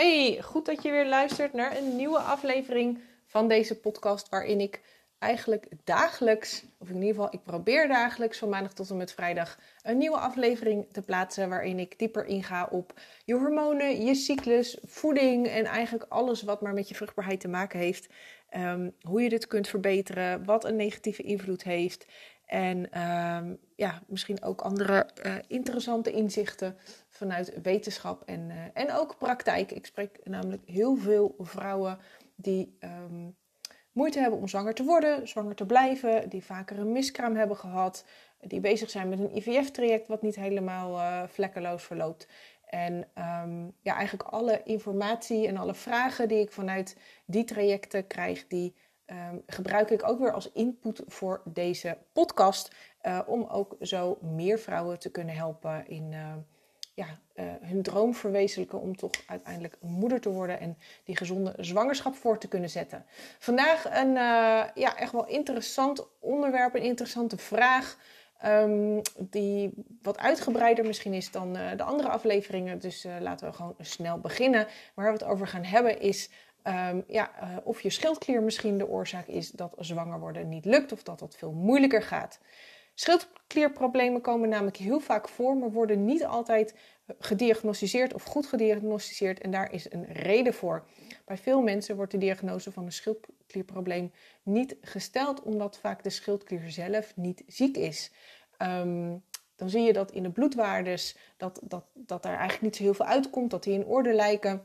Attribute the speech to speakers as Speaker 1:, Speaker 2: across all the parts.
Speaker 1: Hey, goed dat je weer luistert naar een nieuwe aflevering van deze podcast, waarin ik eigenlijk dagelijks, of in ieder geval ik probeer dagelijks van maandag tot en met vrijdag een nieuwe aflevering te plaatsen, waarin ik dieper inga op je hormonen, je cyclus, voeding en eigenlijk alles wat maar met je vruchtbaarheid te maken heeft. Ehm, hoe je dit kunt verbeteren, wat een negatieve invloed heeft. En ehm, ja, misschien ook andere uh, interessante inzichten vanuit wetenschap en, uh, en ook praktijk. Ik spreek namelijk heel veel vrouwen die um, moeite hebben om zwanger te worden, zwanger te blijven, die vaker een miskraam hebben gehad, die bezig zijn met een IVF-traject wat niet helemaal uh, vlekkeloos verloopt. En um, ja, eigenlijk alle informatie en alle vragen die ik vanuit die trajecten krijg, die um, gebruik ik ook weer als input voor deze podcast. Uh, om ook zo meer vrouwen te kunnen helpen in uh, ja, uh, hun droom verwezenlijken om toch uiteindelijk moeder te worden en die gezonde zwangerschap voor te kunnen zetten. Vandaag een ja, echt wel interessant onderwerp, een interessante vraag. Um, die wat uitgebreider misschien is dan de andere afleveringen. Dus laten we gewoon snel beginnen. Waar we het over gaan hebben is Um, ja, uh, of je schildklier misschien de oorzaak is dat zwanger worden niet lukt of dat dat veel moeilijker gaat. Schildklierproblemen komen namelijk heel vaak voor, maar worden niet altijd gediagnosticeerd of goed gediagnosticeerd en daar is een reden voor. Bij veel mensen wordt de diagnose van een schildklierprobleem niet gesteld omdat vaak de schildklier zelf niet ziek is. Um, dan zie je dat in de bloedwaardes dat, dat, dat er eigenlijk niet zo heel veel uitkomt, dat die in orde lijken.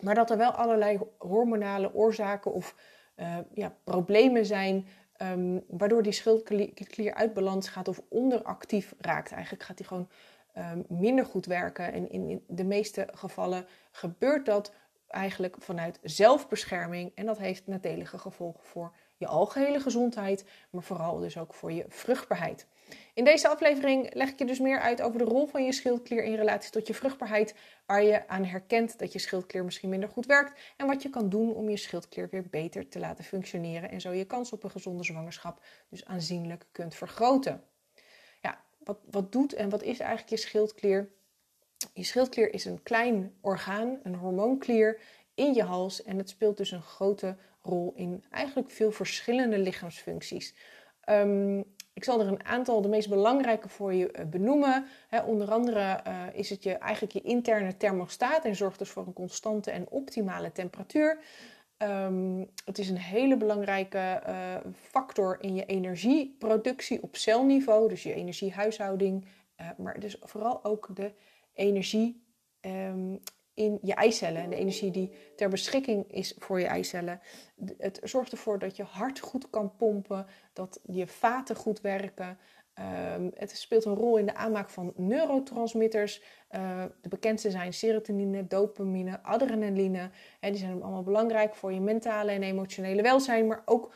Speaker 1: Maar dat er wel allerlei hormonale oorzaken of uh, ja, problemen zijn. Um, waardoor die schildklier uit balans gaat of onderactief raakt. Eigenlijk gaat die gewoon um, minder goed werken. En in, in, de meeste gevallen gebeurt dat eigenlijk vanuit zelfbescherming. En dat heeft nadelige gevolgen voor je algehele gezondheid, maar vooral dus ook voor je vruchtbaarheid. In deze aflevering leg ik je dus meer uit over de rol van je schildklier in relatie tot je vruchtbaarheid, waar je aan herkent dat je schildklier misschien minder goed werkt en wat je kan doen om je schildklier weer beter te laten functioneren en zo je kans op een gezonde zwangerschap dus aanzienlijk kunt vergroten. Ja, wat, wat doet en wat is eigenlijk je schildklier? Je schildklier is een klein orgaan, een hormoonklier in je hals en het speelt dus een grote rol in eigenlijk veel verschillende lichaamsfuncties. Um, ik zal er een aantal, de meest belangrijke voor je eh, benoemen. onder andere uh, is het je, eigenlijk je interne thermostaat en zorgt dus voor een constante en optimale temperatuur. Um, het is een hele belangrijke uh, factor in je energieproductie op celniveau, dus je energiehuishouding, maar dus vooral ook de energie um, in je eicellen en de energie die ter beschikking is voor je eicellen. Het zorgt ervoor dat je hart goed kan pompen, dat je vaten goed werken. Um, het speelt een rol in de aanmaak van neurotransmitters. Uh, de bekendste zijn serotonine, dopamine, adrenaline. En die zijn allemaal belangrijk voor je mentale en emotionele welzijn, maar ook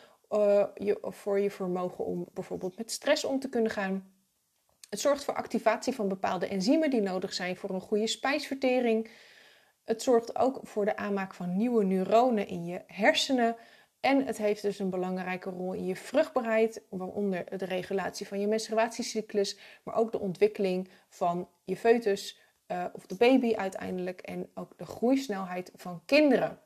Speaker 1: je, voor je vermogen om bijvoorbeeld met stress om te kunnen gaan. Het zorgt voor activatie van bepaalde enzymen die nodig zijn voor een goede spijsvertering. Het zorgt ook voor de aanmaak van nieuwe neuronen in je hersenen. En het heeft dus een belangrijke rol in je vruchtbaarheid, waaronder de regulatie van je menstruatiecyclus, maar ook de ontwikkeling van je foetus uh, of de baby uiteindelijk en ook de groeisnelheid van kinderen.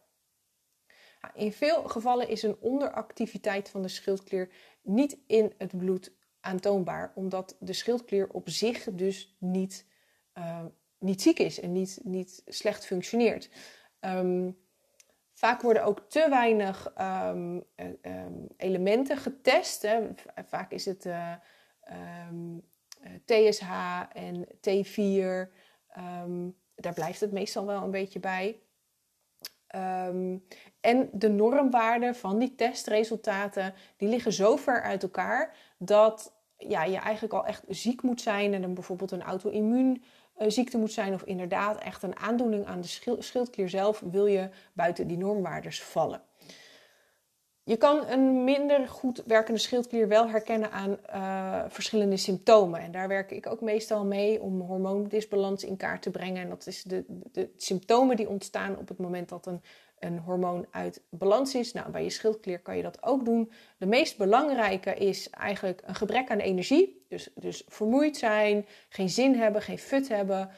Speaker 1: Nou, in veel gevallen is een onderactiviteit van de schildklier niet in het bloed aantoonbaar, omdat de schildklier op zich dus niet uh, niet ziek is en niet, niet slecht functioneert. Um, vaak worden ook te weinig um, um, elementen getest. Hè. Vaak is het TSH en T4. daar blijft het meestal wel een beetje bij. en de normwaarden van die testresultaten die liggen zo ver uit elkaar dat ja, je eigenlijk al echt ziek moet zijn en dan bijvoorbeeld een auto-immuun ziekte moet zijn of inderdaad echt een aandoening aan de schildklier zelf, wil je buiten die normwaardes vallen. Je kan een minder goed werkende schildklier wel herkennen aan uh, verschillende symptomen. En daar werk ik ook meestal mee om hormoondisbalans in kaart te brengen. En dat is de, de symptomen die ontstaan op het moment dat een een hormoon uit balans is. Nou, bij je schildklier kan je dat ook doen. De meest belangrijke is eigenlijk een gebrek aan energie. Dus, dus vermoeid zijn, geen zin hebben, geen fut hebben.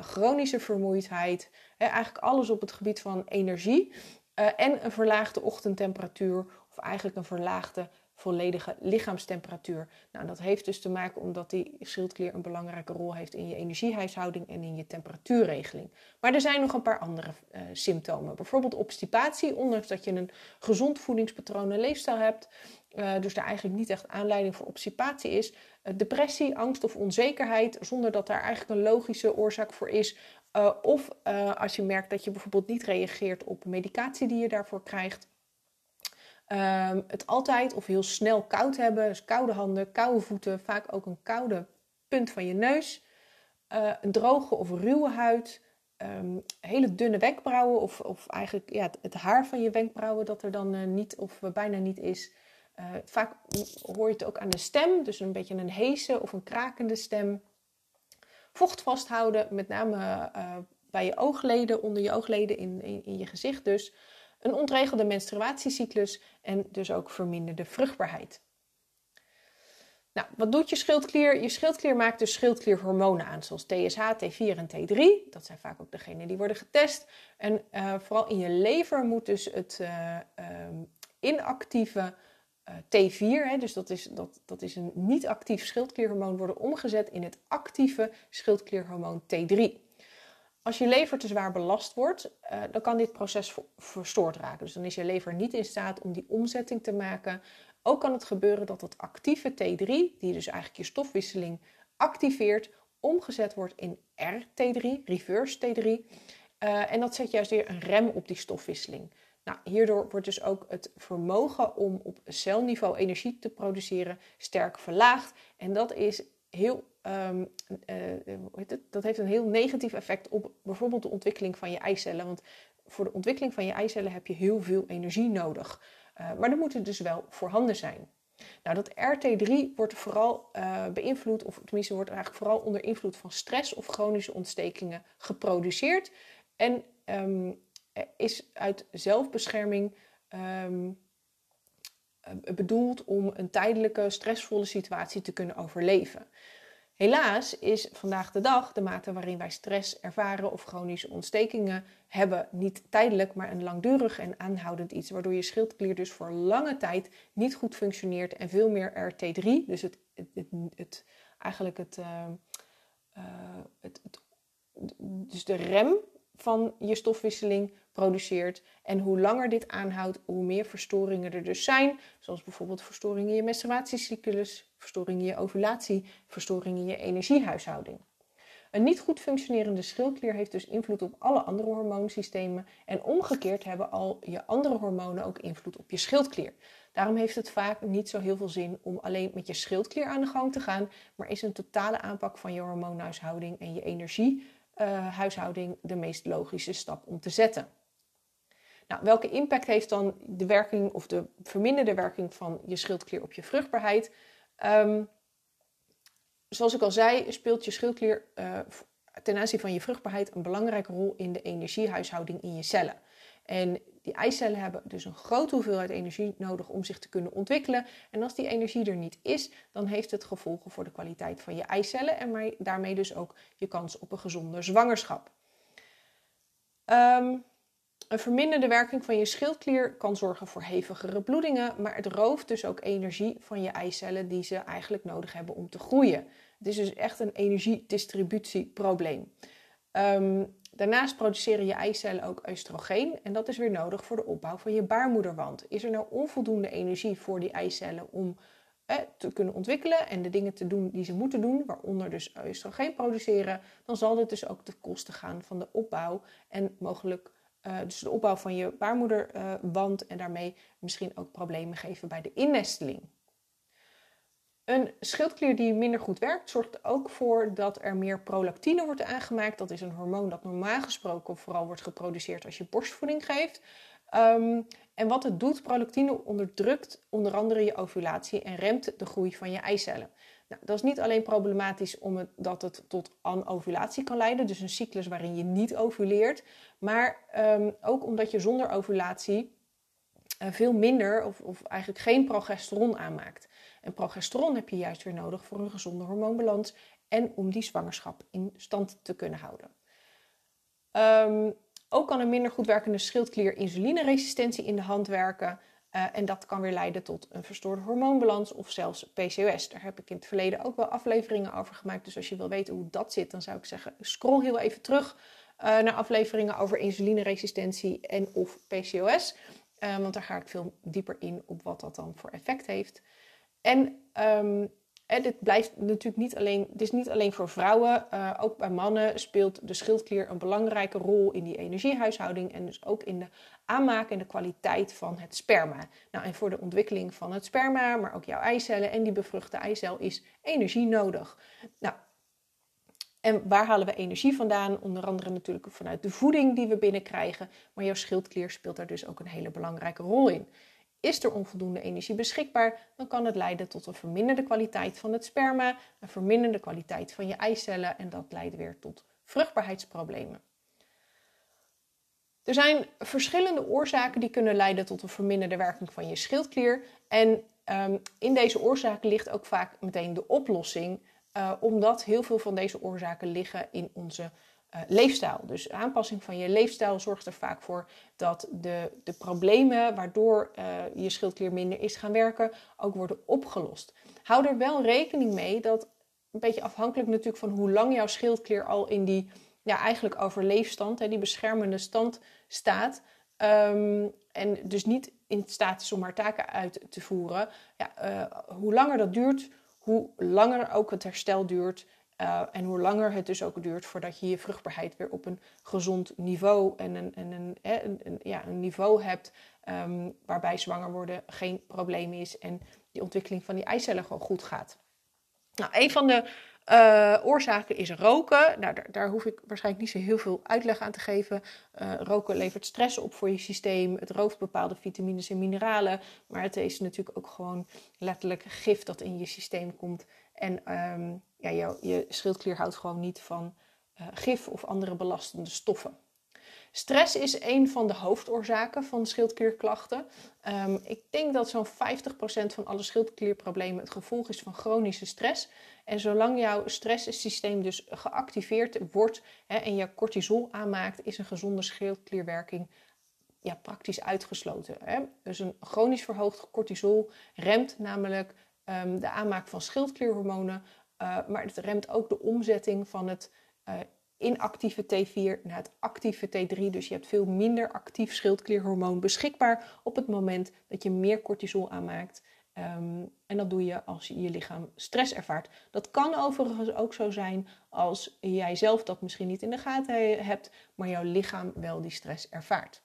Speaker 1: chronische vermoeidheid, hè, eigenlijk alles op het gebied van energie en een verlaagde ochtendtemperatuur of eigenlijk een verlaagde volledige lichaamstemperatuur. Nou, dat heeft dus te maken omdat die schildklier een belangrijke rol heeft in je energiehuishouding en in je temperatuurregeling. Maar er zijn nog een paar andere uh, symptomen. Bijvoorbeeld obstipatie, ondanks dat je een gezond voedingspatroon en leefstijl hebt. Uh, dus daar eigenlijk niet echt aanleiding voor obstipatie is. Uh, depressie, angst of onzekerheid, zonder dat daar eigenlijk een logische oorzaak voor is. of als je merkt dat je bijvoorbeeld niet reageert op medicatie die je daarvoor krijgt. Um, het altijd of heel snel koud hebben. Dus koude handen, koude voeten, vaak ook een koude punt van je neus. Uh, een droge of ruwe huid. Um, hele dunne wenkbrauwen of, of eigenlijk ja, het, haar van je wenkbrauwen dat er dan uh, niet of bijna niet is. Vaak hoor je het ook aan de stem, dus een beetje een heese of een krakende stem. Vocht vasthouden, met name bij je oogleden, onder je oogleden in, in je gezicht dus een ontregelde menstruatiecyclus en dus ook verminderde vruchtbaarheid. Nou, wat doet je schildklier? Je schildklier maakt dus schildklierhormonen aan, zoals TSH, T4 en T3. Dat zijn vaak ook degenen die worden getest. En uh, vooral in je lever moet dus het uh, um, inactieve uh, T4, hè, dus dat is, dat, dat is een niet-actief schildklierhormoon, worden omgezet in het actieve schildklierhormoon T3. Als je lever te zwaar belast wordt, uh, dan kan dit proces verstoord raken. Dus dan is je lever niet in staat om die omzetting te maken. Ook kan het gebeuren dat het actieve T3, die dus eigenlijk je stofwisseling activeert, omgezet wordt in RT3, reverse T3. Uh, en dat zet juist weer een rem op die stofwisseling. Nou, hierdoor wordt dus ook het vermogen om op celniveau energie te produceren sterk verlaagd. En dat is heel um, uh, het? dat heeft een heel negatief effect op bijvoorbeeld de ontwikkeling van je eicellen. Want voor de ontwikkeling van je eicellen heb je heel veel energie nodig. Uh, maar dan moet het dus wel voorhanden zijn. Nou, dat RT3 wordt vooral uh, beïnvloed, of tenminste wordt eigenlijk vooral onder invloed van stress of chronische ontstekingen geproduceerd. En um, is uit zelfbescherming um, bedoeld om een tijdelijke stressvolle situatie te kunnen overleven. Helaas is vandaag de dag de mate waarin wij stress ervaren of chronische ontstekingen hebben niet tijdelijk, maar een langdurig en aanhoudend iets, waardoor je schildklier dus voor lange tijd niet goed functioneert en veel meer RT3, dus het, het, het, eigenlijk het, uh, uh, het, dus de rem van je stofwisseling produceert. En hoe langer dit aanhoudt, hoe meer verstoringen er dus zijn. Zoals bijvoorbeeld verstoringen in je menstruatiecyclus, verstoringen in je ovulatie, verstoringen in je energiehuishouding. Een niet goed functionerende schildklier heeft dus invloed op alle andere hormoonsystemen en omgekeerd hebben al je andere hormonen ook invloed op je schildklier. Daarom heeft het vaak niet zo heel veel zin om alleen met je schildklier aan de gang te gaan, maar is een totale aanpak van je hormoonhuishouding en je energiehuishouding uh, de meest logische stap om te zetten. Nou, welke impact heeft dan de werking of de verminderde werking van je schildklier op je vruchtbaarheid? Um, zoals ik al zei, speelt je schildklier uh, ten aanzien van je vruchtbaarheid een belangrijke rol in de energiehuishouding in je cellen. En die eicellen hebben dus een grote hoeveelheid energie nodig om zich te kunnen ontwikkelen. En als die energie er niet is, dan heeft het gevolgen voor de kwaliteit van je eicellen en daarmee dus ook je kans op een gezonde zwangerschap. Um, een verminderde werking van je schildklier kan zorgen voor hevigere bloedingen, maar het rooft dus ook energie van je eicellen die ze eigenlijk nodig hebben om te groeien. Het is dus echt een energiedistributieprobleem. Um, daarnaast produceren je eicellen ook oestrogeen en dat is weer nodig voor de opbouw van je baarmoederwand. Is er nou onvoldoende energie voor die eicellen om eh, te kunnen ontwikkelen en de dingen te doen die ze moeten doen, waaronder dus oestrogeen produceren, dan zal dit dus ook ten koste gaan van de opbouw en mogelijk uh, dus de opbouw van je baarmoederwand en daarmee misschien ook problemen geven bij de innesteling. Een schildklier die minder goed werkt, zorgt ook voor dat er meer prolactine wordt aangemaakt. Dat is een hormoon dat normaal gesproken vooral wordt geproduceerd als je borstvoeding geeft. Um, en wat het doet, prolactine onderdrukt onder andere je ovulatie en remt de groei van je eicellen. Nou, dat is niet alleen problematisch omdat het tot anovulatie kan leiden, dus een cyclus waarin je niet ovuleert, maar um, ook omdat je zonder ovulatie uh, veel minder of, of eigenlijk geen progesteron aanmaakt. En progesteron heb je juist weer nodig voor een gezonde hormoonbalans en om die zwangerschap in stand te kunnen houden. Ehm, ook kan een minder goed werkende schildklier insulineresistentie in de hand werken. Uh, en dat kan weer leiden tot een verstoorde hormoonbalans of zelfs PCOS. Daar heb ik in het verleden ook wel afleveringen over gemaakt. Dus als je wil weten hoe dat zit, dan zou ik zeggen: scroll heel even terug uh, naar afleveringen over insulineresistentie en of PCOS. Uh, want daar ga ik veel dieper in op wat dat dan voor effect heeft. En um, dit blijft natuurlijk niet alleen, dit is niet alleen voor vrouwen, uh, ook bij mannen speelt de schildklier een belangrijke rol in die energiehuishouding en dus ook in de aanmaak en de kwaliteit van het sperma. Nou, en voor de ontwikkeling van het sperma, maar ook jouw eicellen en die bevruchte eicel is energie nodig. Nou, en waar halen we energie vandaan? Onder andere natuurlijk vanuit de voeding die we binnenkrijgen, maar jouw schildklier speelt daar dus ook een hele belangrijke rol in. Is er onvoldoende energie beschikbaar, dan kan het leiden tot een verminderde kwaliteit van het sperma, een verminderde kwaliteit van je eicellen en dat leidt weer tot vruchtbaarheidsproblemen. Er zijn verschillende oorzaken die kunnen leiden tot een verminderde werking van je schildklier. En um, in deze oorzaken ligt ook vaak meteen de oplossing, uh, omdat heel veel van deze oorzaken liggen in onze uh, leefstijl. Dus aanpassing van je leefstijl zorgt er vaak voor dat de, de problemen waardoor uh, je schildklier minder is gaan werken, ook worden opgelost. Hou er wel rekening mee dat, een beetje afhankelijk natuurlijk van hoe lang jouw schildklier al in die ja, eigenlijk overleefstand, hè, die beschermende stand staat. Um, en dus niet in staat is om haar taken uit te voeren. Ja, uh, hoe langer dat duurt, hoe langer ook het herstel duurt. Uh, en hoe langer het dus ook duurt voordat je je vruchtbaarheid weer op een gezond niveau en een, en een, een, ja, een niveau hebt um, waarbij zwanger worden geen probleem is en die ontwikkeling van die eicellen gewoon goed gaat. Nou, een van de uh, oorzaken is roken. Nou, daar, daar, hoef ik waarschijnlijk niet zo heel veel uitleg aan te geven. Uh, roken levert stress op voor je systeem. Het rooft bepaalde vitamines en mineralen. Maar het is natuurlijk ook gewoon letterlijk gif dat in je systeem komt. En um, ja, jou, je schildklier houdt gewoon niet van uh, gif of andere belastende stoffen. Stress is een van de hoofdoorzaken van schildklierklachten. Um, ik denk dat zo'n 50% van alle schildklierproblemen het gevolg is van chronische stress. En zolang jouw stresssysteem dus geactiveerd wordt hè, en je cortisol aanmaakt, is een gezonde schildklierwerking ja, praktisch uitgesloten. Hè. Dus een chronisch verhoogd cortisol remt namelijk um, de aanmaak van schildklierhormonen, uh, maar het remt ook de omzetting van het uh, inactieve T4 naar het actieve T3. Dus je hebt veel minder actief schildklierhormoon beschikbaar op het moment dat je meer cortisol aanmaakt. Um, en dat doe je als je je lichaam stress ervaart. Dat kan overigens ook zo zijn als jij zelf dat misschien niet in de gaten hebt, maar jouw lichaam wel die stress ervaart.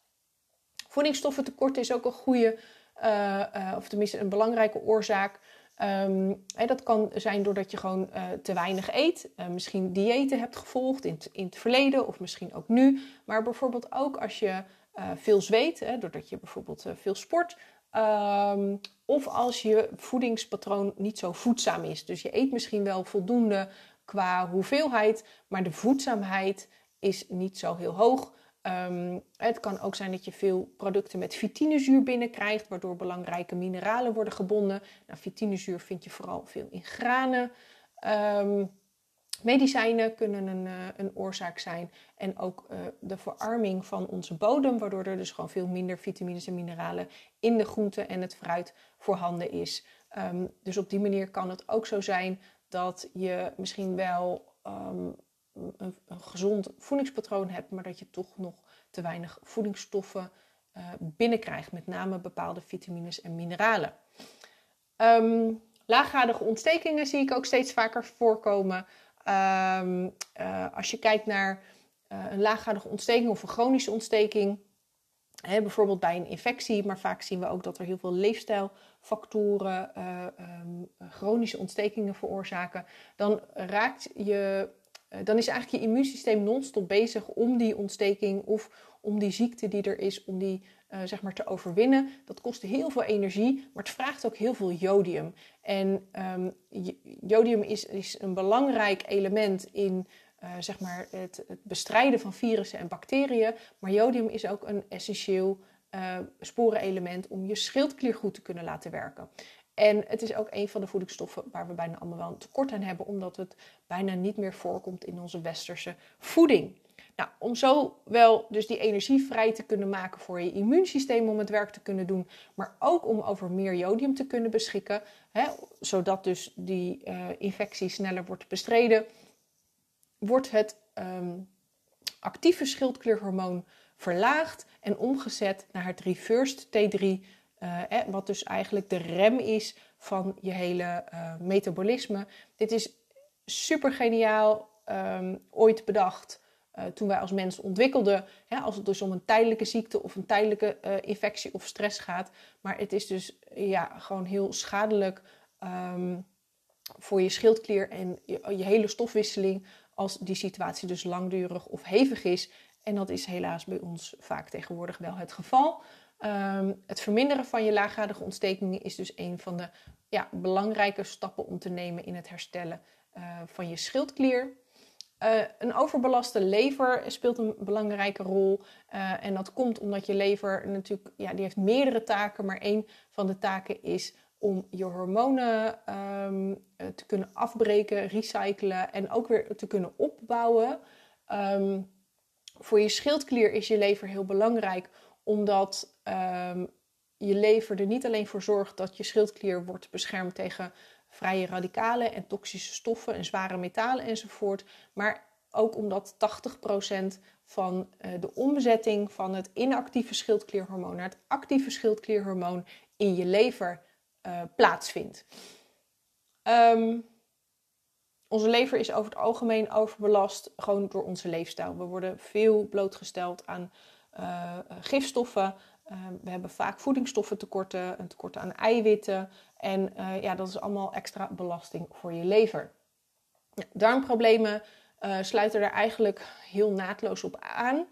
Speaker 1: Voedingsstoffentekort is ook een goede, uh, of tenminste een belangrijke oorzaak Um, dat kan zijn doordat je gewoon uh, te weinig eet. Uh, misschien diëten hebt gevolgd in, in het verleden of misschien ook nu. Maar bijvoorbeeld ook als je uh, veel zweet, hè, doordat je bijvoorbeeld veel sport. Um, of als je voedingspatroon niet zo voedzaam is. Dus je eet misschien wel voldoende qua hoeveelheid, maar de voedzaamheid is niet zo heel hoog. Um, het kan ook zijn dat je veel producten met vitinezuur binnenkrijgt, waardoor belangrijke mineralen worden gebonden. Nou, vitinezuur vind je vooral veel in granen. Um, medicijnen kunnen een, uh, een, oorzaak zijn. En ook uh, de verarming van onze bodem, waardoor er dus gewoon veel minder vitamines en mineralen in de groenten en het fruit voorhanden is. Um, dus op die manier kan het ook zo zijn dat je misschien wel een, gezond voedingspatroon hebt, maar dat je toch nog te weinig voedingsstoffen uh, binnenkrijgt, met name bepaalde vitamines en mineralen. Um, laaggradige ontstekingen zie ik ook steeds vaker voorkomen. Um, uh, als je kijkt naar uh, een laaggradige ontsteking of een chronische ontsteking, hè, bijvoorbeeld bij een infectie, maar vaak zien we ook dat er heel veel leefstijlfactoren um, chronische ontstekingen veroorzaken, dan raakt je eh, dan is eigenlijk je immuunsysteem non-stop bezig om die ontsteking of om die ziekte die er is, om die uh, zeg maar te overwinnen. Dat kost heel veel energie, maar het vraagt ook heel veel jodium. En um, jodium is, is, een belangrijk element in uh, zeg maar het, het, bestrijden van virussen en bacteriën. Maar jodium is ook een essentieel uh, sporenelement om je schildklier goed te kunnen laten werken. En het is ook een van de voedingsstoffen waar we bijna allemaal wel een tekort aan hebben, omdat het bijna niet meer voorkomt in onze westerse voeding. Nou, om zo wel dus die energie vrij te kunnen maken voor je immuunsysteem om het werk te kunnen doen, maar ook om over meer jodium te kunnen beschikken, hè, zodat dus die uh, infectie sneller wordt bestreden, wordt het ehm, actieve schildklierhormoon verlaagd en omgezet naar het reversed T3, uh, wat dus eigenlijk de rem is van je hele uh, metabolisme. Dit is super geniaal, um, ooit bedacht. Uh, toen wij als mens ontwikkelden, hè, als het dus om een tijdelijke ziekte of een tijdelijke uh, infectie of stress gaat. Maar het is dus ja, gewoon heel schadelijk um, voor je schildklier en je, hele stofwisseling als die situatie dus langdurig of hevig is. En dat is helaas bij ons vaak tegenwoordig wel het geval. Um, het verminderen van je laaggradige ontstekingen is dus een van de ja, belangrijke stappen om te nemen in het herstellen uh, van je schildklier. Uh, een overbelaste lever speelt een belangrijke rol. Uh, en dat komt omdat je lever natuurlijk, ja, die heeft meerdere taken, maar één van de taken is om je hormonen um, te kunnen afbreken, recyclen en ook weer te kunnen opbouwen. Um, voor je schildklier is je lever heel belangrijk, omdat um, je lever er niet alleen voor zorgt dat je schildklier wordt beschermd tegen vrije radicalen en toxische stoffen en zware metalen enzovoort. Maar ook omdat 80% van uh, de omzetting van het inactieve schildklierhormoon naar het actieve schildklierhormoon in je lever uh, plaatsvindt. Um, onze lever is over het algemeen overbelast gewoon door onze leefstijl. We worden veel blootgesteld aan uh, gifstoffen. We hebben vaak voedingsstoffentekorten, een tekort aan eiwitten. En uh, ja, dat is allemaal extra belasting voor je lever. Darmproblemen uh, sluiten er eigenlijk heel naadloos op aan.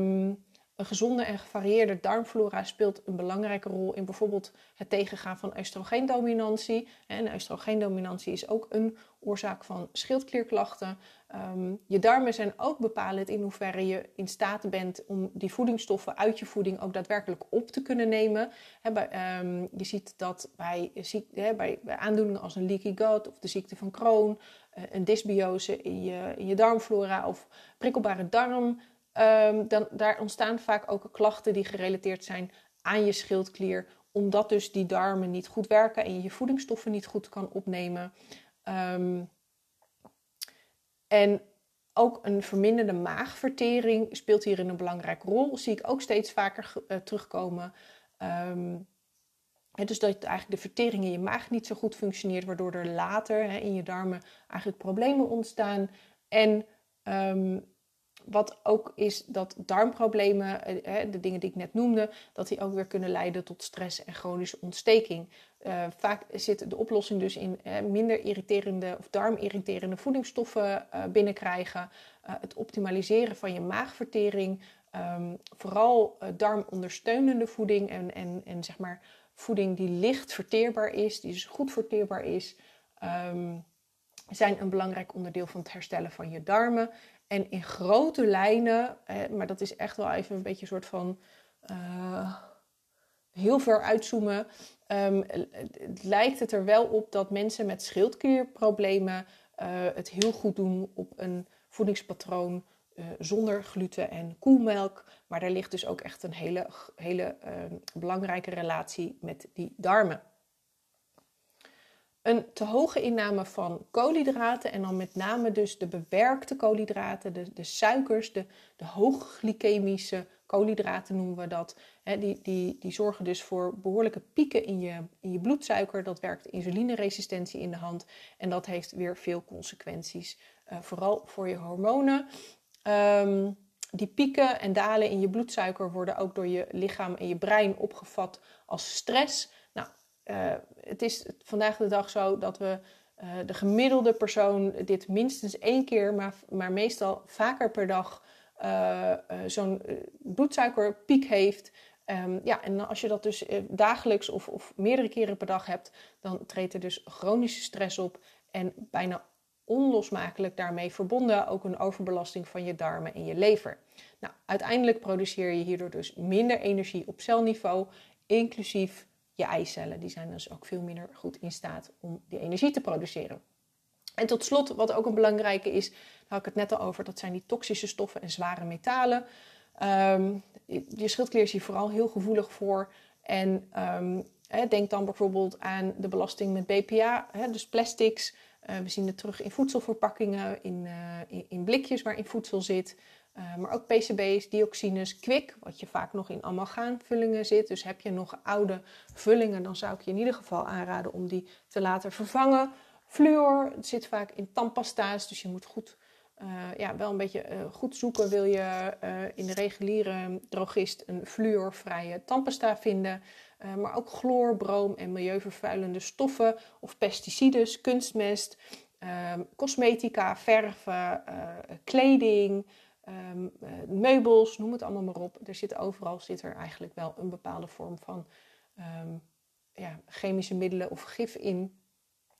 Speaker 1: Um, een gezonde en gevarieerde darmflora speelt een belangrijke rol in bijvoorbeeld het tegengaan van oestrogeendominantie. En oestrogeendominantie is ook een oorzaak van schildklierklachten. Um, je darmen zijn ook bepalend in hoeverre je in staat bent om die voedingsstoffen uit je voeding ook daadwerkelijk op te kunnen nemen. Bij, um, je ziet dat bij, bij, aandoeningen als een leaky gut of de ziekte van Crohn, uh, een dysbiose in je, in je darmflora of prikkelbare darm um, dan, daar ontstaan vaak ook klachten die gerelateerd zijn aan je schildklier, omdat dus die darmen niet goed werken en je voedingsstoffen niet goed kan opnemen. Um, en ook een verminderde maagvertering speelt hierin een belangrijke rol. Dat zie ik ook steeds vaker uh, terugkomen. Um, dus dat eigenlijk de vertering in je maag niet zo goed functioneert, waardoor er later in je darmen eigenlijk problemen ontstaan. En wat ook is dat darmproblemen, eh, de dingen die ik net noemde, dat die ook weer kunnen leiden tot stress en chronische ontsteking. Uh, vaak zit de oplossing dus in minder irriterende of darmirriterende voedingsstoffen binnenkrijgen, het optimaliseren van je maagvertering, um, vooral darmondersteunende voeding en, en, en zeg maar voeding die licht verteerbaar is, die dus goed verteerbaar is, um, zijn een belangrijk onderdeel van het herstellen van je darmen. En in grote lijnen, maar dat is echt wel even een beetje een soort van uh, heel ver uitzoomen. Um, lijkt het er wel op dat mensen met schildklierproblemen uh, het heel goed doen op een voedingspatroon uh, zonder gluten en koelmelk. Maar daar ligt dus ook echt een hele, hele belangrijke relatie met die darmen. Een te hoge inname van koolhydraten en dan met name dus de bewerkte koolhydraten, de, de suikers, de, de hoogglycemische koolhydraten noemen we dat. die, die, die zorgen dus voor behoorlijke pieken in je, in je bloedsuiker. Dat werkt insulineresistentie in de hand en dat heeft weer veel consequenties, uh, vooral voor je hormonen. Um, die pieken en dalen in je bloedsuiker worden ook door je lichaam en je brein opgevat als stress. Uh, het is vandaag de dag zo dat we uh, de gemiddelde persoon dit minstens één keer, maar, maar meestal vaker per dag uh, zo'n bloedsuikerpiek heeft. Um, ja, en als je dat dus dagelijks of, of meerdere keren per dag hebt, dan treedt er dus chronische stress op en bijna onlosmakelijk daarmee verbonden ook een overbelasting van je darmen en je lever. Nou, uiteindelijk produceer je hierdoor dus minder energie op celniveau, inclusief je eicellen. Die zijn dus ook veel minder goed in staat om die energie te produceren. En tot slot, wat ook een belangrijke is, daar had ik het net al over, dat zijn die toxische stoffen en zware metalen. Ehm, je schildklier is hier vooral heel gevoelig voor. En um, denk dan bijvoorbeeld aan de belasting met BPA, dus plastics. Uh, we zien het terug in voedselverpakkingen, in, in, in, blikjes waarin voedsel zit. Uh, maar ook PCB's, dioxines, kwik, wat je vaak nog in amalgaanvullingen zit. Dus heb je nog oude vullingen, dan zou ik je in ieder geval aanraden om die te laten vervangen. Fluor zit vaak in tandpasta's, dus je moet goed, ja, wel een beetje goed zoeken. Wil je in de reguliere drogist een fluorvrije tandpasta vinden? Maar ook chloor, broom en milieuvervuilende stoffen of pesticiden, kunstmest, um, cosmetica, verven, kleding, um, uh, meubels, noem het allemaal maar op. Er zit overal zit er eigenlijk wel een bepaalde vorm van um, ja, chemische middelen of gif in.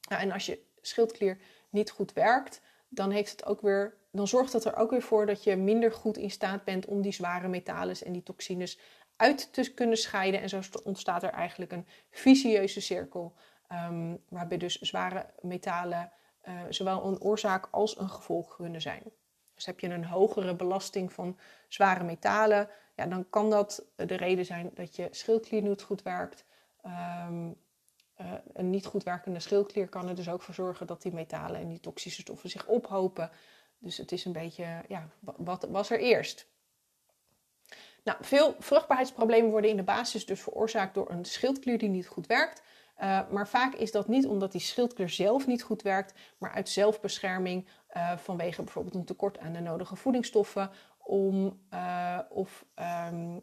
Speaker 1: Nou, en als je schildklier niet goed werkt, dan, heeft het ook weer, dan zorgt dat er ook weer voor dat je minder goed in staat bent om die zware metalen en die toxines uit te kunnen scheiden. En zo ontstaat er eigenlijk een vicieuze cirkel, um, waarbij dus zware metalen uh, zowel een oorzaak als een gevolg kunnen zijn. Dus heb je een hogere belasting van zware metalen, ja, dan kan dat de reden zijn dat je schildklier niet goed werkt. Um, uh, een niet goed werkende schildklier kan er dus ook voor zorgen dat die metalen en die toxische stoffen zich ophopen. Dus het is een beetje, ja, wat was er eerst? Nou, veel vruchtbaarheidsproblemen worden in de basis dus veroorzaakt door een schildklier die niet goed werkt. Uh, maar vaak is dat niet omdat die schildklier zelf niet goed werkt, maar uit zelfbescherming uh, vanwege bijvoorbeeld een tekort aan de nodige voedingsstoffen, om, uh, of um,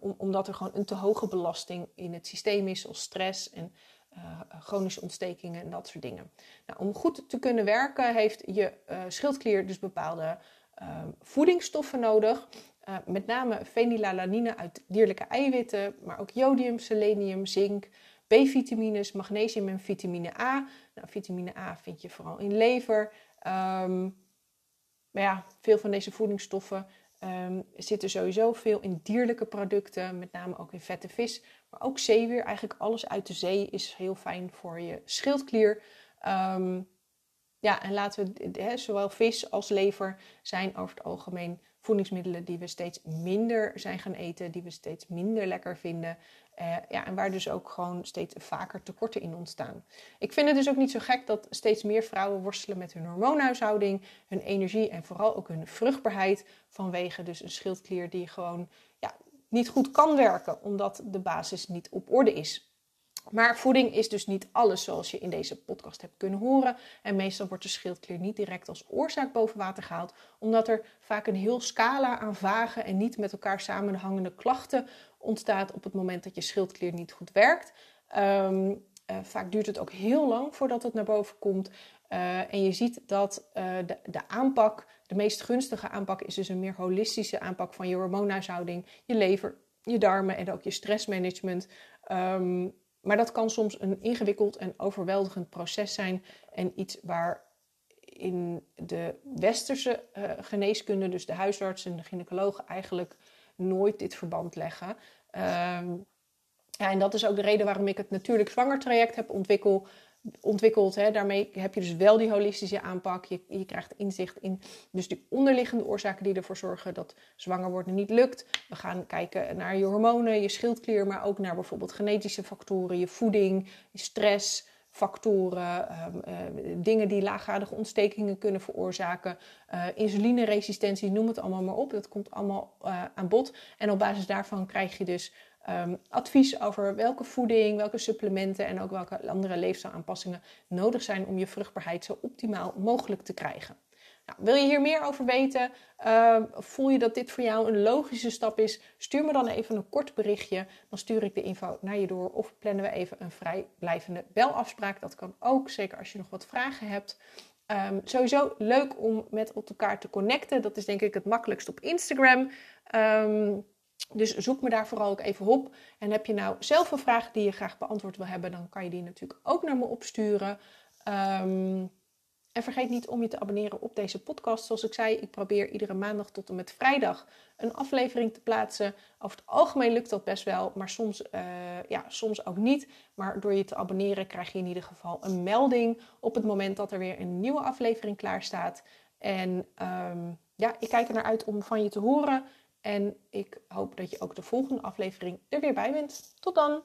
Speaker 1: om, omdat er gewoon een te hoge belasting in het systeem is, zoals stress en chronische ontstekingen en dat soort dingen. Nou, om goed te kunnen werken heeft je schildklier dus bepaalde ehm, voedingsstoffen nodig. Met name fenilalanine uit dierlijke eiwitten, maar ook jodium, selenium, zink, B-vitamines, magnesium en vitamine A. Nou, vitamine A vind je vooral in lever. Um, maar ja, veel van deze voedingsstoffen um, zitten sowieso veel in dierlijke producten, met name ook in vette vis, maar ook zeewier. Eigenlijk alles uit de zee is heel fijn voor je schildklier. Um, ja, en laten we, zowel vis als lever zijn over het algemeen voedingsmiddelen die we steeds minder zijn gaan eten, die we steeds minder lekker vinden. Uh, ja, en waar dus ook gewoon steeds vaker tekorten in ontstaan. Ik vind het dus ook niet zo gek dat steeds meer vrouwen worstelen met hun hormoonhuishouding, hun energie en vooral ook hun vruchtbaarheid. Vanwege dus een schildklier die gewoon ja, niet goed kan werken, omdat de basis niet op orde is. Maar voeding is dus niet alles zoals je in deze podcast hebt kunnen horen. En meestal wordt de schildklier niet direct als oorzaak boven water gehaald, omdat er vaak een heel scala aan vage en niet met elkaar samenhangende klachten ontstaat op het moment dat je schildklier niet goed werkt. Um, uh, vaak duurt het ook heel lang voordat het naar boven komt. Uh, en je ziet dat uh, de, aanpak, de meest gunstige aanpak, is dus een meer holistische aanpak van je hormoonhuishouding, je lever, je darmen en ook je stressmanagement. Um, maar dat kan soms een ingewikkeld en overweldigend proces zijn en iets waar in de westerse uh, geneeskunde, dus de huisarts en de gynaecologen, eigenlijk nooit dit verband leggen. Um, ja, en dat is ook de reden waarom ik het natuurlijk zwangertraject heb ontwikkeld ontwikkeld. Hè. Daarmee heb je dus wel die holistische aanpak. Je, je krijgt inzicht in dus de onderliggende oorzaken die ervoor zorgen dat zwanger worden niet lukt. We gaan kijken naar je hormonen, je schildklier, maar ook naar bijvoorbeeld genetische factoren, je voeding, je stress. Factoren, um, uh, dingen die laaggradige ontstekingen kunnen veroorzaken, uh, insulineresistentie, noem het allemaal maar op. Dat komt allemaal uh, aan bod. En op basis daarvan krijg je dus um, advies over welke voeding, welke supplementen en ook welke andere leefstijlaanpassingen nodig zijn om je vruchtbaarheid zo optimaal mogelijk te krijgen. Nou, wil je hier meer over weten? Uh, voel je dat dit voor jou een logische stap is? Stuur me dan even een kort berichtje. Dan stuur ik de info naar je door. Of plannen we even een vrijblijvende belafspraak. Dat kan ook, zeker als je nog wat vragen hebt. Um, sowieso leuk om met elkaar te connecten. Dat is denk ik het makkelijkst op Instagram. Dus zoek me daar vooral ook even op. En heb je nou zelf een vraag die je graag beantwoord wil hebben, dan kan je die natuurlijk ook naar me opsturen. Um, En vergeet niet om je te abonneren op deze podcast. Zoals ik zei, ik probeer iedere maandag tot en met vrijdag een aflevering te plaatsen. Over het algemeen lukt dat best wel, maar soms, uh, ja, soms ook niet. Maar door je te abonneren krijg je in ieder geval een melding op het moment dat er weer een nieuwe aflevering klaar staat. En um, ja, ik kijk er naar uit om van je te horen. En ik hoop dat je ook de volgende aflevering er weer bij bent. Tot dan!